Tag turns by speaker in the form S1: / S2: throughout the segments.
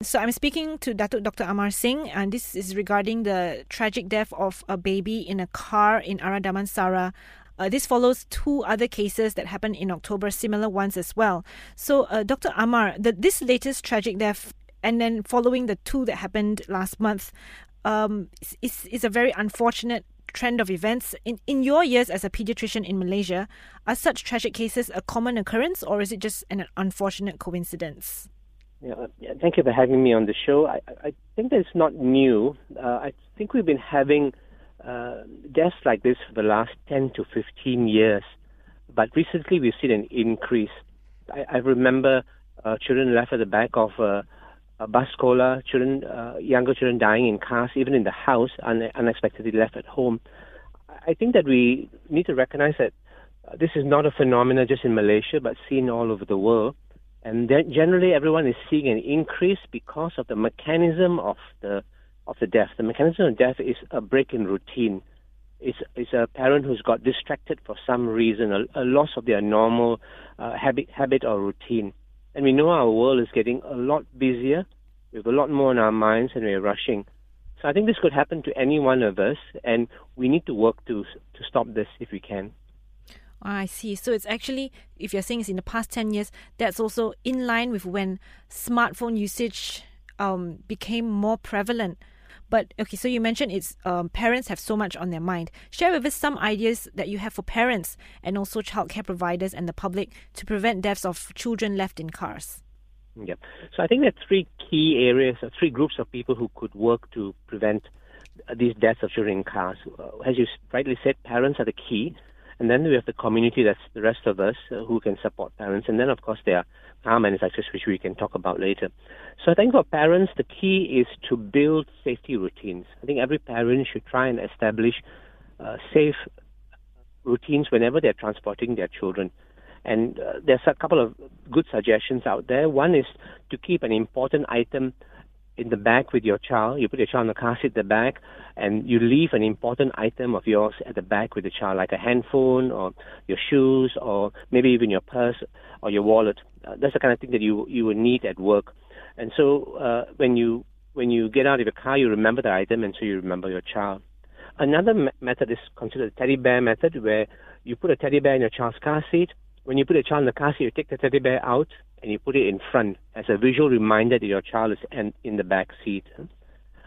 S1: So I'm speaking to Datuk Dr. Amar Singh, and this is regarding the tragic death of a baby in a car in Ara Damansara. Uh, this follows two other cases that happened in October, similar ones as well. So, uh, Dr. Amar, the, this latest tragic death, and then following the two that happened last month, um, is, is a very unfortunate trend of events. In, in your years as a pediatrician in Malaysia, are such tragic cases a common occurrence or is it just an unfortunate coincidence?
S2: Yeah, yeah thank you for having me on the show. I, I think that it's not new. Uh, I think we've been having uh, deaths like this for the last 10 to 15 years, but recently we've seen an increase. I, I remember uh, children left at the back of uh, a bus cola, children, uh, younger children dying in cars, even in the house, un- unexpectedly left at home. I think that we need to recognize that uh, this is not a phenomenon just in Malaysia, but seen all over the world. And then generally, everyone is seeing an increase because of the mechanism of the of the death. The mechanism of death is a break in routine. It's, it's a parent who's got distracted for some reason, a, a loss of their normal uh, habit, habit or routine. And we know our world is getting a lot busier. We have a lot more on our minds and we're rushing. So I think this could happen to any one of us, and we need to work to to stop this if we can.
S1: I see. So it's actually, if you're saying it's in the past 10 years, that's also in line with when smartphone usage um, became more prevalent. But okay, so you mentioned it's um, parents have so much on their mind. Share with us some ideas that you have for parents and also childcare providers and the public to prevent deaths of children left in cars.
S2: Yep. So I think there are three key areas, uh, three groups of people who could work to prevent uh, these deaths of children in cars. Uh, as you rightly said, parents are the key. And then we have the community, that's the rest of us uh, who can support parents. And then, of course, there are car manufacturers, which we can talk about later. So I think for parents, the key is to build safety routines. I think every parent should try and establish uh, safe routines whenever they're transporting their children. And uh, there's a couple of good suggestions out there. One is to keep an important item in the back with your child. You put your child in the car seat, the back, and you leave an important item of yours at the back with the child, like a handphone or your shoes or maybe even your purse or your wallet. Uh, that's the kind of thing that you you would need at work. And so uh, when you when you get out of your car, you remember the item, and so you remember your child. Another me- method is considered the teddy bear method, where you put a teddy bear in your child's car seat. When you put a child in the car seat, you take the teddy bear out and you put it in front as a visual reminder that your child is in the back seat.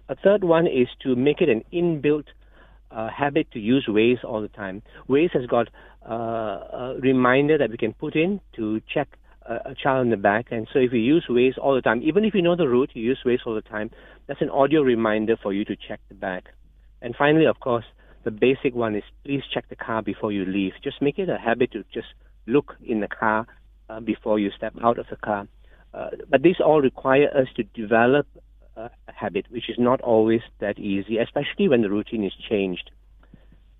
S2: A third one is to make it an inbuilt uh, habit to use Waze all the time. Waze has got uh, a reminder that we can put in to check a, a child in the back. And so if you use Waze all the time, even if you know the route, you use Waze all the time, that's an audio reminder for you to check the back. And finally, of course, the basic one is please check the car before you leave. Just make it a habit to just look in the car uh, before you step out of the car. Uh, but these all require us to develop a habit, which is not always that easy, especially when the routine is changed.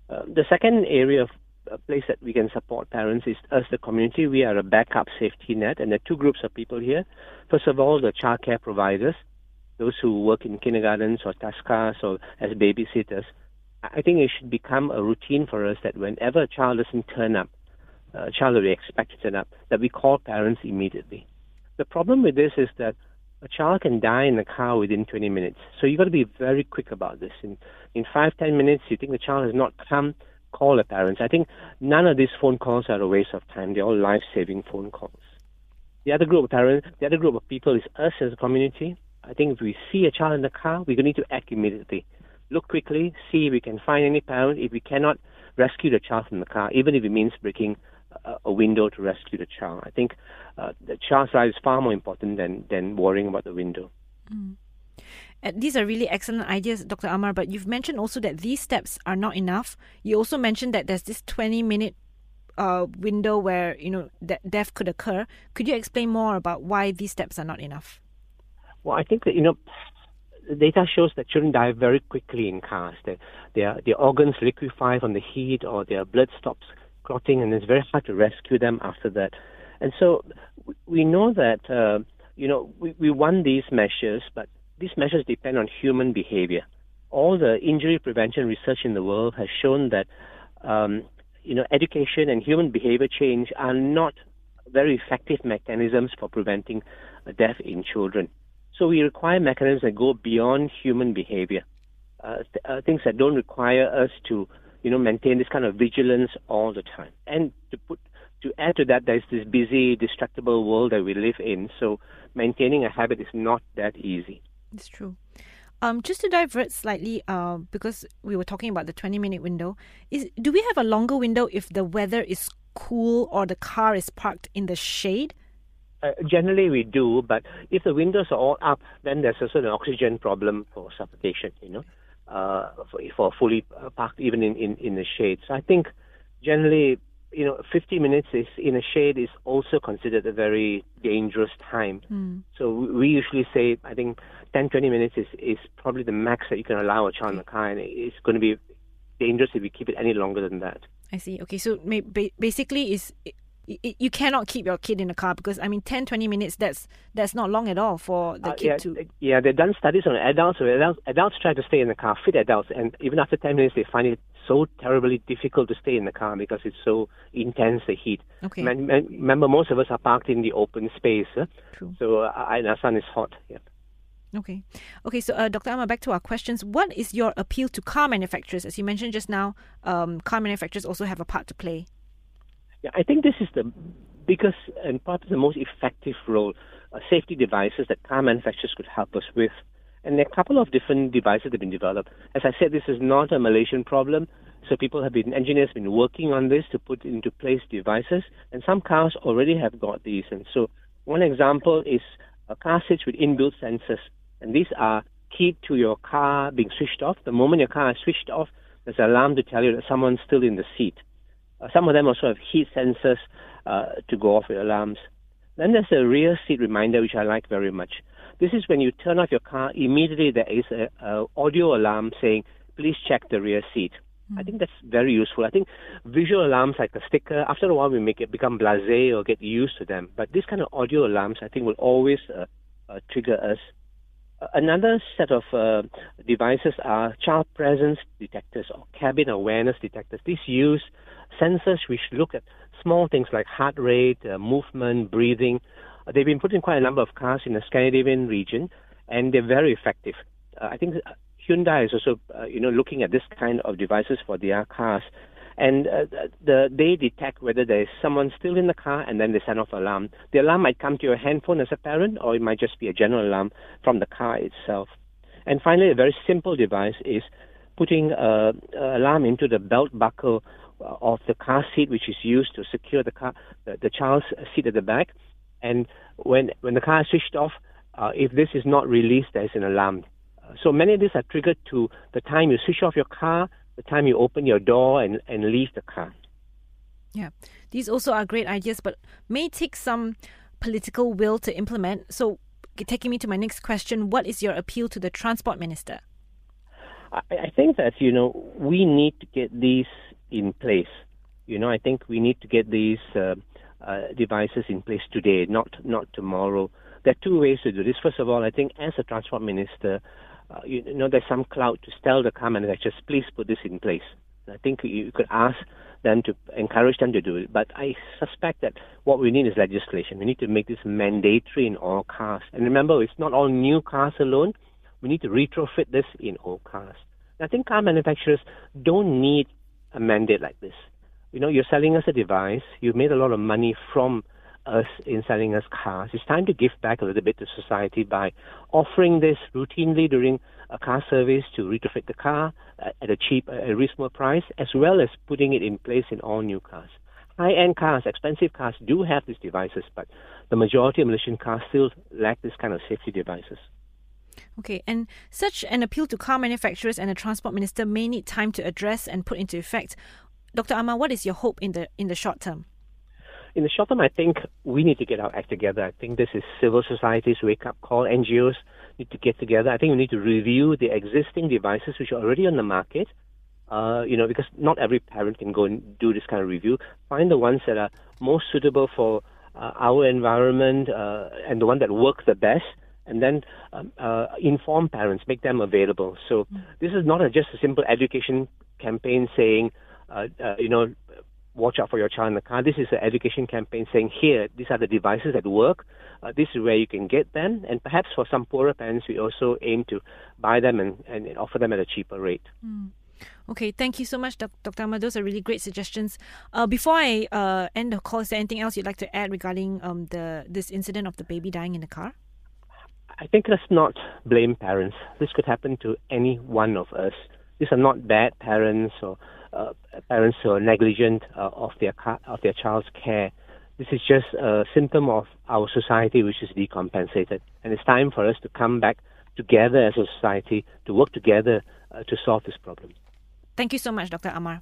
S2: Uh, the second area of a place that we can support parents is us, the community. We are a backup safety net, and there are two groups of people here. First of all, the childcare providers, those who work in kindergartens or taskas or as babysitters. I think it should become a routine for us that whenever a child doesn't turn up, a child that we expect to turn up, that we call parents immediately. The problem with this is that a child can die in the car within 20 minutes. So you've got to be very quick about this. In, in five, ten minutes, you think the child has not come, call the parents. I think none of these phone calls are a waste of time. They're all life-saving phone calls. The other group of parents, the other group of people is us as a community. I think if we see a child in the car, we're going to need to act immediately. Look quickly, see if we can find any parent. If we cannot, rescue the child from the car, even if it means breaking a, window to rescue the child. I think uh, the child's life is far more important than, than worrying about the window.
S1: Mm. These are really excellent ideas, Dr. Amar, but you've mentioned also that these steps are not enough. You also mentioned that there's this 20 minute uh, window where, you know, that death could occur. Could you explain more about why these steps are not enough?
S2: Well, I think that, you know, the data shows that children die very quickly in cars. Their, their, their organs liquefy from the heat or their blood stops clotting and it's very hard to rescue them after that. And so we know that, uh, you know, we, we want these measures, but these measures depend on human behavior. All the injury prevention research in the world has shown that, um, you know, education and human behavior change are not very effective mechanisms for preventing death in children. So we require mechanisms that go beyond human behavior, uh, th- uh, things that don't require us to, you know, maintain this kind of vigilance all the time. And to put to add to that, there's this busy, distractible world that we live in. So maintaining a habit is not that easy.
S1: It's true. Um, just to divert slightly, uh, because we were talking about the 20 minute window, is do we have a longer window if the weather is cool or the car is parked in the shade?
S2: Uh, generally, we do, but if the windows are all up, then there's also an oxygen problem for suffocation, you know, uh, for, for fully parked even in, in, in the shade. So I think generally you know, 50 minutes is in a shade is also considered a very dangerous time. Mm. So we usually say, I think 10, 20 minutes is, is probably the max that you can allow a child in the car, and it's going to be dangerous if we keep it any longer than that.
S1: I see. Okay, so basically, is you cannot keep your kid in the car because I mean 10 20 minutes that's that's not long at all for the uh, kid
S2: yeah,
S1: to
S2: yeah they've done studies on adults so adults, adults try to stay in the car fit adults and even after 10 minutes they find it so terribly difficult to stay in the car because it's so intense the heat
S1: okay
S2: man, man, remember most of us are parked in the open space huh?
S1: True.
S2: so uh, and our sun is hot yeah
S1: Okay. Okay, so uh, Dr. Amar, back to our questions. What is your appeal to car manufacturers? As you mentioned just now, um, car manufacturers also have a part to play.
S2: Yeah, I think this is the biggest and probably the most effective role, uh, safety devices that car manufacturers could help us with. And a couple of different devices that have been developed. As I said, this is not a Malaysian problem. So people have been, engineers have been working on this to put into place devices. And some cars already have got these. And so one example is a car seats with inbuilt sensors. And these are keyed to your car being switched off. The moment your car is switched off, there's an alarm to tell you that someone's still in the seat. Uh, some of them also have heat sensors uh, to go off with alarms. Then there's a rear seat reminder, which I like very much. This is when you turn off your car, immediately there is a, a audio alarm saying, please check the rear seat. Mm. I think that's very useful. I think visual alarms like a sticker, after a while we make it become blasé or get used to them. But this kind of audio alarms, I think, will always uh, uh, trigger us. Another set of uh, devices are child presence detectors or cabin awareness detectors. These use sensors which look at small things like heart rate, uh, movement, breathing. Uh, they've been put in quite a number of cars in the Scandinavian region, and they're very effective. Uh, I think Hyundai is also, uh, you know, looking at this kind of devices for their cars, and uh, the, they detect whether there is someone still in the car, and then they send off alarm. The alarm might come to your handphone as a parent, or it might just be a general alarm from the car itself. And finally, a very simple device is putting a, a alarm into the belt buckle of the car seat, which is used to secure the car, the, the child's seat at the back. And when when the car is switched off, uh, if this is not released, there is an alarm. Uh, so many of these are triggered to the time you switch off your car, the time you open your door and, and leave the car.
S1: Yeah, these also are great ideas, but may take some political will to implement. So, taking me to my next question, what is your appeal to the transport minister?
S2: I, I think that you know we need to get these in place. You know, I think we need to get these uh, uh, devices in place today, not not tomorrow. There are two ways to do this. First of all, I think as a transport minister, uh, you know, there's some clout to tell the car manufacturers, please put this in place. I think you could ask them to encourage them to do it. But I suspect that what we need is legislation. We need to make this mandatory in all cars. And remember, it's not all new cars alone. We need to retrofit this in all cars. I think car manufacturers don't need a mandate like this. You know, you're selling us a device. You've made a lot of money from us in selling us cars. It's time to give back a little bit to society by offering this routinely during a car service to retrofit the car at a cheap, a reasonable price, as well as putting it in place in all new cars. High-end cars, expensive cars do have these devices, but the majority of Malaysian cars still lack this kind of safety devices.
S1: Okay, and such an appeal to car manufacturers and the transport minister may need time to address and put into effect. Dr. Amar, what is your hope in the in the short term?
S2: In the short term, I think we need to get our act together. I think this is civil society's wake up call. NGOs need to get together. I think we need to review the existing devices which are already on the market. Uh, you know, because not every parent can go and do this kind of review. Find the ones that are most suitable for uh, our environment uh, and the one that works the best and then um, uh, inform parents, make them available. So mm. this is not a, just a simple education campaign saying, uh, uh, you know, watch out for your child in the car. This is an education campaign saying, here, these are the devices that work. uh, this is where you can get them. And perhaps for some poorer parents, we also aim to buy them and, and offer them at a cheaper rate.
S1: Mm. Okay, thank you so much, Dr. Amar. Those are really great suggestions. Uh, before I uh, end the call, is there anything else you'd like to add regarding um, the this incident of the baby dying in the car?
S2: I think let's not blame parents. This could happen to any one of us. These are not bad parents or uh, parents who are negligent uh, of their of their child's care. This is just a symptom of our society which is decompensated, and it's time for us to come back together as a society to work together uh, to solve this problem.
S1: Thank you so much, Dr. Amar.